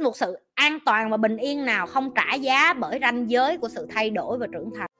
một sự an toàn và bình yên nào không trả giá bởi ranh giới của sự thay đổi và trưởng thành.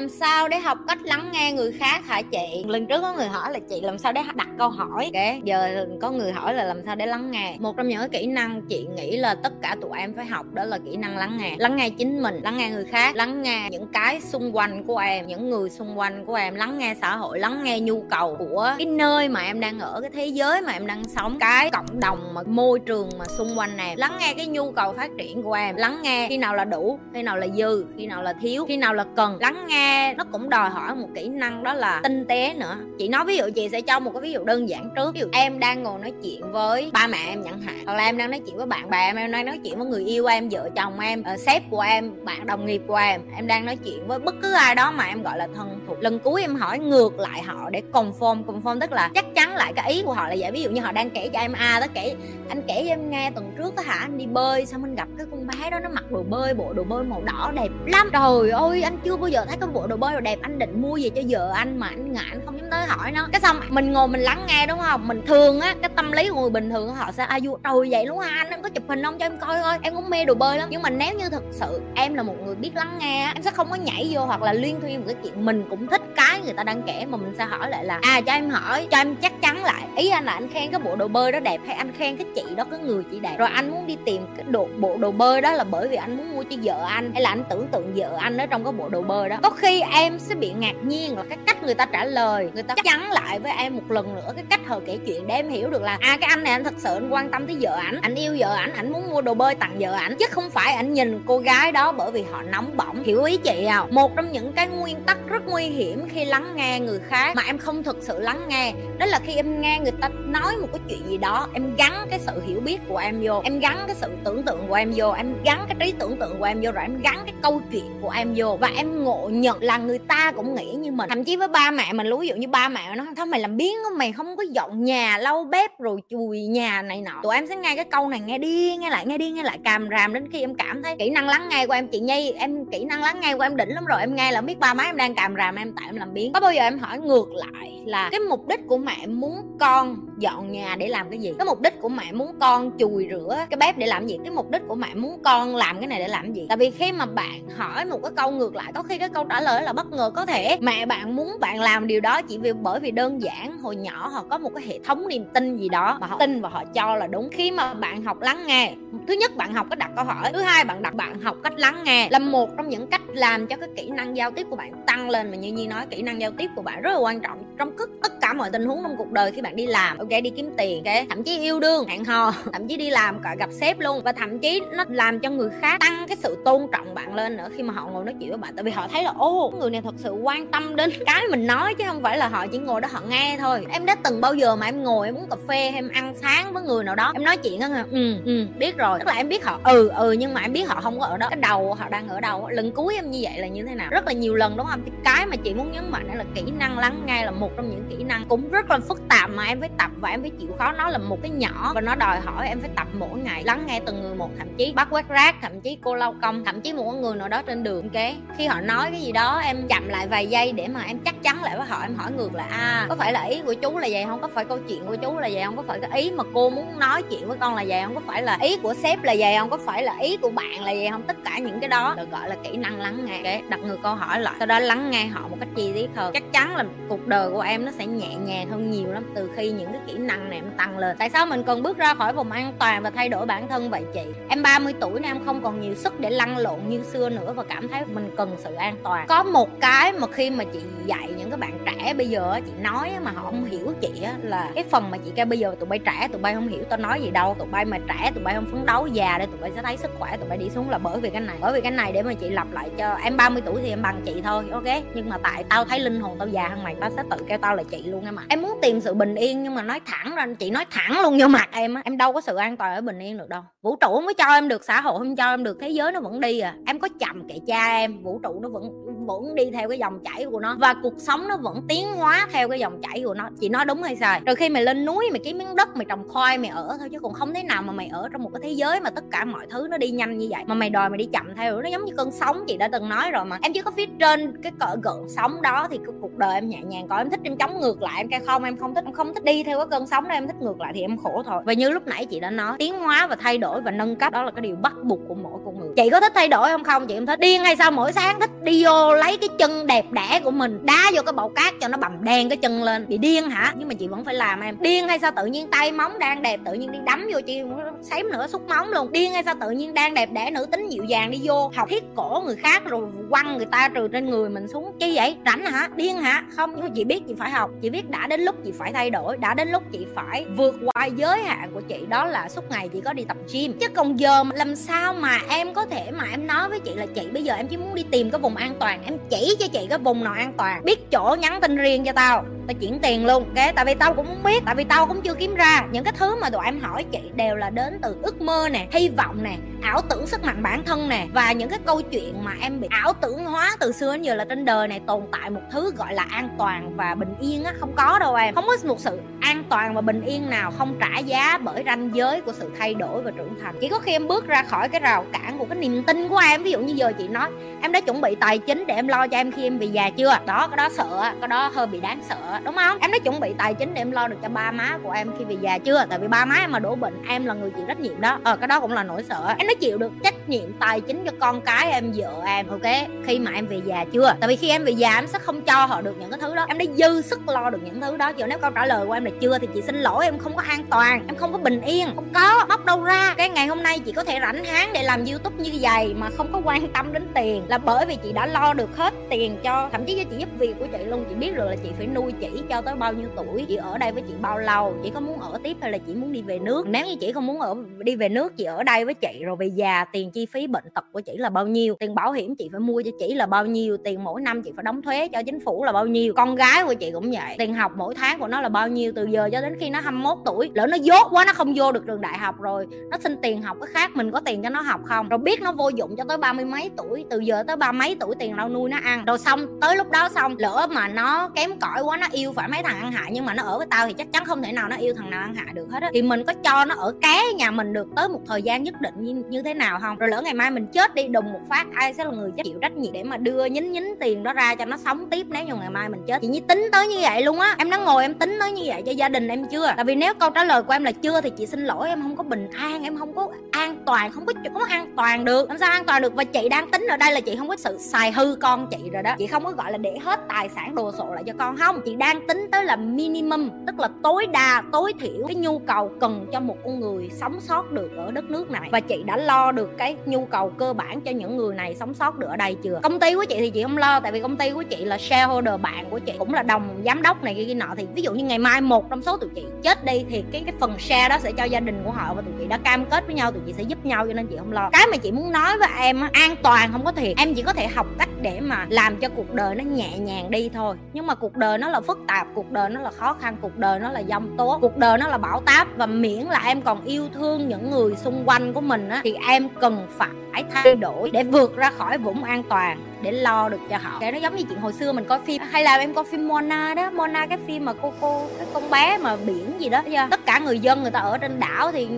Làm sao để học cách lắng nghe người khác hả chị? Lần trước có người hỏi là chị làm sao để đặt câu hỏi. Okay. giờ có người hỏi là làm sao để lắng nghe. Một trong những cái kỹ năng chị nghĩ là tất cả tụi em phải học đó là kỹ năng lắng nghe. Lắng nghe chính mình lắng nghe người khác lắng nghe những cái xung quanh của em những người xung quanh của em lắng nghe xã hội lắng nghe nhu cầu của cái nơi mà em đang ở cái thế giới mà em đang sống cái cộng đồng mà môi trường mà xung quanh em. Lắng nghe cái nhu cầu phát triển của em lắng nghe khi nào là đủ khi nào là dư khi nào là thiếu khi nào là cần. Lắng nghe nó cũng đòi hỏi một kỹ năng đó là tinh tế nữa. Chị nói ví dụ chị sẽ cho một cái ví dụ đơn giản trước. Ví dụ em đang ngồi nói chuyện với ba mẹ em chẳng hạn hoặc là em đang nói chuyện với bạn bè em em đang nói chuyện với người yêu em vợ chồng em uh, sếp của em bạn đồng nghiệp của em. Em đang nói chuyện với bất cứ ai đó mà em gọi là thân thuộc. Lần cuối em hỏi ngược lại họ để confirm confirm tức là chắc chắn lại cái ý của họ là vậy. Ví dụ như họ đang kể cho em a à, đó kể anh kể cho em nghe tuần trước đó, hả anh đi bơi xong anh gặp cái con bé đó nó mặc đồ bơi bộ đồ bơi màu đỏ đẹp lắm. Trời ơi anh chưa bao giờ thấy cái bộ đồ bơi đồ đẹp, anh định mua về cho vợ anh mà anh ngại, anh không tới hỏi nó. Cái xong mình ngồi mình lắng nghe đúng không? Mình thường á, cái tâm lý của người bình thường họ sẽ à, ai vô trời vậy luôn ha anh em có chụp hình không cho em coi thôi. Em cũng mê đồ bơi lắm. Nhưng mà nếu như thực sự em là một người biết lắng nghe em sẽ không có nhảy vô hoặc là liên thuyên một cái chuyện. Mình cũng thích cái người ta đang kể mà mình sẽ hỏi lại là à cho em hỏi, cho em chắc chắn lại. Ý anh là anh khen cái bộ đồ bơi đó đẹp hay anh khen cái chị đó, cái người chị đẹp? Rồi anh muốn đi tìm cái đồ, bộ đồ bơi đó là bởi vì anh muốn mua cho vợ anh, hay là anh tưởng tượng vợ anh ở trong cái bộ đồ bơi đó? Có khi em sẽ bị ngạc nhiên là cái cách người ta trả lời. Người ta chắn lại với em một lần nữa, cái cách họ kể chuyện để em hiểu được là à cái anh này anh thật sự anh quan tâm tới vợ ảnh, anh yêu vợ ảnh ảnh muốn mua đồ bơi tặng vợ ảnh, chứ không phải ảnh nhìn cô gái đó bởi vì họ nóng bỏng. Hiểu ý chị không? Một trong những cái nguyên tắc rất nguy hiểm khi lắng nghe người khác mà em không thực sự lắng nghe, đó là khi em nghe người ta nói một cái chuyện gì đó, em gắn cái sự hiểu biết của em vô, em gắn cái sự tưởng tượng của em vô, em gắn cái trí tưởng tượng của em vô, rồi em gắn cái câu chuyện của em vô, và em ngộ nhận là người ta cũng nghĩ như mình. Thậm chí với ba mẹ mình ví dụ như ba mẹ nó thôi mày làm biến mày không có dọn nhà, lau bếp rồi chùi nhà này nọ. Tụi em sẽ nghe cái câu này nghe đi, nghe lại, nghe đi, nghe lại, càm ràm đến khi em cảm thấy kỹ năng lắng nghe của em. Chị nhi, em kỹ năng lắng nghe của em đỉnh lắm rồi, em nghe là biết ba má em đang càm ràm, em tại em làm biến có bao giờ em hỏi ngược lại là cái mục đích của mẹ muốn con dọn nhà để làm cái gì? Cái mục đích của mẹ muốn con chùi rửa cái bếp để làm gì? Cái mục đích của mẹ muốn con làm cái này để làm gì? Tại vì khi mà bạn hỏi một cái câu ngược lại, có khi cái câu trả lời là bất ngờ có thể. Mẹ bạn muốn bạn làm điều đó chỉ vì, bởi vì đơn giản, hồi nhỏ họ có một cái hệ thống niềm tin gì đó mà họ tin và họ cho là đúng. Khi mà bạn học lắng nghe, thứ nhất bạn học cách đặt câu hỏi, thứ hai bạn đặt, bạn học cách lắng nghe là một trong những cách làm cho cái kỹ năng giao tiếp của bạn tăng lên. Mà như nhi nói, kỹ năng giao tiếp của bạn rất là quan trọng trong tất cả mọi tình huống trong cuộc đời khi bạn đi làm. Ok, đi kiếm tiền cái thậm chí yêu đương, hẹn hò, thậm chí đi làm cả gặp sếp luôn. Và thậm chí nó làm cho người khác tăng cái sự tôn trọng bạn lên nữa khi mà họ ngồi nói chuyện với bạn. Tại vì họ thấy là ô người này thật sự quan tâm đến cái mình nói chứ không phải là là họ chỉ ngồi đó họ nghe thôi. Em đã từng bao giờ mà em ngồi em uống cà phê hay em ăn sáng với người nào đó, em nói chuyện á ừ ừ biết rồi. Tức là em biết họ ừ ừ nhưng mà em biết họ không có ở đó. Cái đầu họ đang ở đâu lần cuối em như vậy là như thế nào? Rất là nhiều lần đúng không? Cái mà chị muốn nhấn mạnh là kỹ năng lắng nghe là một trong những kỹ năng cũng rất là phức tạp mà em phải tập và em phải chịu khó. Nó là một cái nhỏ và nó đòi hỏi em phải tập mỗi ngày, lắng nghe từng người một. Thậm chí bắt quét rác, thậm chí cô lau công, thậm chí một người nào đó trên đường kế khi họ nói cái gì đó, em chậm lại vài giây để mà em chắc chắn lại với họ, em hỏi ngược lại à có phải là ý của chú là vậy không có phải câu chuyện của chú là vậy không có phải cái ý mà cô muốn nói chuyện với con là vậy không có phải là ý của sếp là vậy không có phải là ý của bạn là vậy không tất cả những cái đó được gọi là kỹ năng lắng nghe. Okay? đặt người câu hỏi lại. Sau đó lắng nghe họ một cách chi tiết hơn. Chắc chắn là cuộc đời của em nó sẽ nhẹ nhàng hơn nhiều lắm từ khi những cái kỹ năng này em tăng lên. Tại sao mình cần bước ra khỏi vùng an toàn và thay đổi bản thân vậy chị? Em 30 tuổi nên em không còn nhiều sức để lăn lộn như xưa nữa và cảm thấy mình cần sự an toàn. Có một cái mà khi mà chị dạy những cái bạn trẻ bây giờ chị nói mà họ không hiểu chị là cái phần mà chị kêu bây giờ tụi bay trẻ, tụi bay không hiểu tao nói gì đâu. Tụi bay mà trẻ, tụi bay không phấn đấu già để tụi bay sẽ thấy sức khỏe, tụi bay đi xuống là bởi vì cái này, bởi vì cái này để mà chị lặp lại cho em 30 tuổi thì em bằng chị thôi, ok? Nhưng mà tại tao thấy linh hồn tao già hơn mày, tao sẽ tự kêu tao là chị luôn em mà em muốn tìm sự bình yên nhưng mà nói thẳng ra, chị nói thẳng luôn vô mặt em á. Em đâu có sự an toàn ở bình yên được đâu. Vũ trụ không có cho em được, xã hội không cho em được, thế giới nó vẫn đi à. Em có chậm kệ cha em, vũ trụ nó vẫn vẫn đi theo cái dòng chảy của nó. Và cuộc sống nó vẫn tiến tiến hóa theo cái dòng chảy của nó. Chị nói đúng hay sai? Rồi khi mày lên núi mày kiếm miếng đất, mày trồng khoai, mày ở thôi chứ còn không thế nào mà mày ở trong một cái thế giới mà tất cả mọi thứ nó đi nhanh như vậy. Mà mày đòi mày đi chậm theo, nó giống như cơn sóng chị đã từng nói rồi mà. Em chỉ có phía trên cái cỡ gợn sóng đó thì cái cuộc đời em nhẹ nhàng coi. Em thích em chống ngược lại em cái không? Em không thích, em không thích đi theo cái cơn sóng đó, em thích ngược lại thì em khổ thôi. Và như lúc nãy chị đã nói, tiến hóa và thay đổi và nâng cấp, đó là cái điều bắt buộc của mỗi con người. Chị có thích thay đổi không? Không, chị em thích. Điên hay sao? Mỗi sáng thích đi vô lấy cái chân đẹp đẽ của mình, đá vô cái bầu cát cho nó bầm đen cái chân lên. Bị điên hả? Nhưng mà chị vẫn phải làm em. Điên hay sao tự nhiên tay móng đang đẹp, tự nhiên đi đấm vô chị xém nữa, xúc móng luôn. Điên hay sao tự nhiên đang đẹp đẽ nữ tính dịu dàng đi vô, học thiết cổ người khác rồi quăng người ta trừ trên người mình xuống. Chi vậy? Rảnh hả? Điên hả? Không, nhưng mà chị biết chị phải học. Chị biết đã đến lúc chị phải thay đổi, đã đến lúc chị phải vượt qua giới hạn của chị. Đó là suốt ngày chị có đi tập gym. Chứ còn giờ mà làm sao mà em có thể mà em nói với chị là chị, bây giờ em chỉ muốn đi tìm cái vùng an toàn. Em chỉ cho chị cái vùng nào an toàn. Biết chỗ nhắn tin riêng cho tao. Tao chuyển tiền luôn, ok? Tại vì tao cũng muốn biết, tại vì tao cũng chưa kiếm ra. Những cái thứ mà tụi em hỏi chị đều là đến từ ước mơ nè, hy vọng nè ảo tưởng sức mạnh bản thân nè, và những cái câu chuyện mà em bị ảo tưởng hóa từ xưa đến giờ là trên đời này tồn tại một thứ gọi là an toàn và bình yên á, không có đâu em. Không có một sự an toàn và bình yên nào không trả giá bởi ranh giới của sự thay đổi và trưởng thành. Chỉ có khi em bước ra khỏi cái rào cản của cái niềm tin của em, ví dụ như giờ chị nói, em đã chuẩn bị tài chính để em lo cho em khi em về già chưa? Đó, cái đó sợ cái đó hơi bị đáng sợ đúng không? Em đã chuẩn bị tài chính để em lo được cho ba má của em khi về già chưa? Tại vì ba má em mà đổ bệnh, em là người chịu trách nhiệm đó. Ờ cái đó cũng là nỗi sợ. Em nó chịu được trách nhiệm tài chính cho con cái em, vợ em, ok? Khi mà em về già chưa? Tại vì khi em về già, em sẽ không cho họ được những cái thứ đó. Em đã dư sức lo được những thứ đó. Chứ nếu câu trả lời của em là chưa thì chị xin lỗi, em không có an toàn, em không có bình yên, không có móc đâu ra. Cái ngày hôm nay chị có thể rảnh háng để làm youtube như vậy mà không có quan tâm đến tiền là bởi vì chị đã lo được hết tiền cho, thậm chí cho chị giúp việc của chị luôn. Chị biết được là chị phải nuôi chị cho tới bao nhiêu tuổi, chị ở đây với chị bao lâu, chị có muốn ở tiếp hay là chị muốn đi về nước? Nếu như chị không muốn ở, đi về nước, chị ở đây với chị rồi về già, tiền chi phí bệnh tật của chị là bao nhiêu? Tiền bảo hiểm chị phải mua cho chị là bao nhiêu? Tiền mỗi năm chị phải đóng thuế cho chính phủ là bao nhiêu? Con gái của chị cũng vậy. Tiền học mỗi tháng của nó là bao nhiêu? Từ giờ cho đến khi nó 21 tuổi, lỡ nó dốt quá nó không vô được trường đại học rồi, nó xin tiền học cái khác, mình có tiền cho nó học không? Rồi biết nó vô dụng cho tới ba mươi mấy tuổi, từ giờ tới ba mấy tuổi tiền đâu nuôi nó ăn. Rồi xong, tới lúc đó xong, lỡ mà nó kém cỏi quá, nó yêu phải mấy thằng ăn hại, nhưng mà nó ở với tao thì chắc chắn không thể nào nó yêu thằng nào ăn hại được hết á. Thì mình có cho nó ở cái nhà mình được tới một thời gian nhất định như, thế nào không? Rồi lỡ ngày mai mình chết đi đùng một phát ai sẽ là người chịu trách nhiệm để mà đưa nhín nhín tiền đó ra cho nó sống tiếp nếu như ngày mai mình chết. Chị như tính tới như vậy luôn á. Em đã ngồi em tính tới như vậy cho gia đình em chưa? Tại vì nếu câu trả lời của em là chưa thì chị xin lỗi em không có bình an em không có an toàn, không có không có an toàn được. Làm sao an toàn được? Và chị đang tính ở đây là chị không có sự xài hư con chị rồi đó. Chị không có, gọi là, để hết tài sản đồ sộ lại cho con, không. Chị đang tính tới là minimum, tức là tối đa, tối thiểu cái nhu cầu cần cho một con người sống sót được ở đất nước này. Và chị đã lo được cái nhu cầu cơ bản cho những người này sống sót được ở đây chưa? Công ty của chị thì chị không lo, tại vì công ty của chị là shareholder bạn của chị, cũng là đồng giám đốc này kia kia nọ. Thì ví dụ như ngày mai một trong số tụi chị chết đi thì cái cái phần share đó sẽ cho gia đình của họ và tụi chị đã cam kết với nhau tụi chị sẽ giúp nhau cho nên chị không lo. Cái mà chị muốn nói với em á, an toàn không có thiệt. Em chỉ có thể học cách để mà làm cho cuộc đời nó nhẹ nhàng đi thôi. Nhưng mà cuộc đời nó là phức tạp cuộc đời nó là khó khăn cuộc đời nó là dông tố cuộc đời nó là bão táp. Và miễn là em còn yêu thương những người xung quanh của mình á thì em cần phải thay đổi để vượt ra khỏi vũng an toàn để lo được cho họ. Cái nó giống như chuyện hồi xưa mình coi phim hay là em coi phim Mona đó Mona cái phim mà cô cô cái con bé mà biển gì đó. Tất cả người dân người ta ở trên đảo thì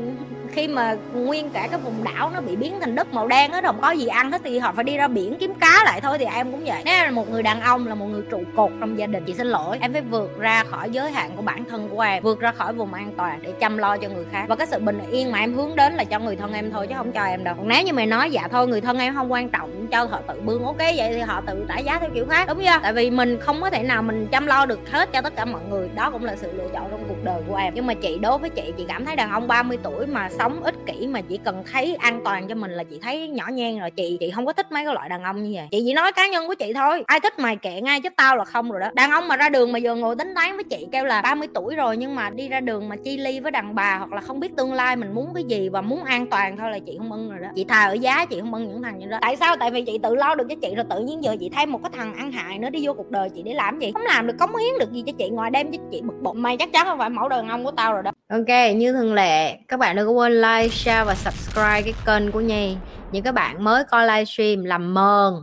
khi mà nguyên cả cái vùng đảo nó bị biến thành đất màu đen hết không có gì ăn hết thì họ phải đi ra biển kiếm cá lại thôi, thì em cũng vậy. Nếu là một người đàn ông, là một người trụ cột trong gia đình chị xin lỗi. Em phải vượt ra khỏi giới hạn của bản thân của em, vượt ra khỏi vùng an toàn để chăm lo cho người khác. Và cái sự bình yên mà em hướng đến là cho người thân em thôi, chứ không cho em đâu. Còn nếu như mày nói dạ thôi, người thân em không quan trọng, cho họ tự bươn ok, vậy thì họ tự trả giá theo kiểu khác, đúng chưa? Tại vì mình không có thể nào mình chăm lo được hết cho tất cả mọi người. Đó cũng là sự lựa chọn trong cuộc đời của em. Nhưng mà chị, đối với chị chị cảm thấy đàn ông 30 tuổi mà sống ích kỷ mà chỉ cần thấy an toàn cho mình là chị thấy nhỏ nhen rồi. Chị chị không có thích mấy cái loại đàn ông như vậy. Chị chỉ nói cá nhân của chị thôi. Ai thích mày kệ ngay chứ tao là không rồi đó. Đàn ông mà ra đường mà giờ ngồi tính toán với chị kêu là 30 tuổi rồi nhưng mà đi ra đường mà chi ly với đàn bà hoặc là không biết tương lai mình muốn cái gì và muốn an toàn thôi là chị không ưng rồi đó. Chị thà ở giá, chị không ưng những thằng như đó. Tại sao? Tại vì chị tự lo được cho chị rồi tự nhiên giờ chị thấy một cái thằng ăn hại nữa đi vô cuộc đời chị để làm gì? Không làm được, cống hiến được gì cho chị ngoài đem cho chị bực bội. Mày chắc chắn không phải mẫu đàn ông của tao rồi đó. Ok, như thường lệ, các bạn đừng có quên like, share và subscribe cái kênh của nhi. Những các bạn mới coi livestream làm mờn,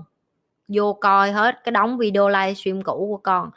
vô coi hết cái đóng video livestream cũ của con.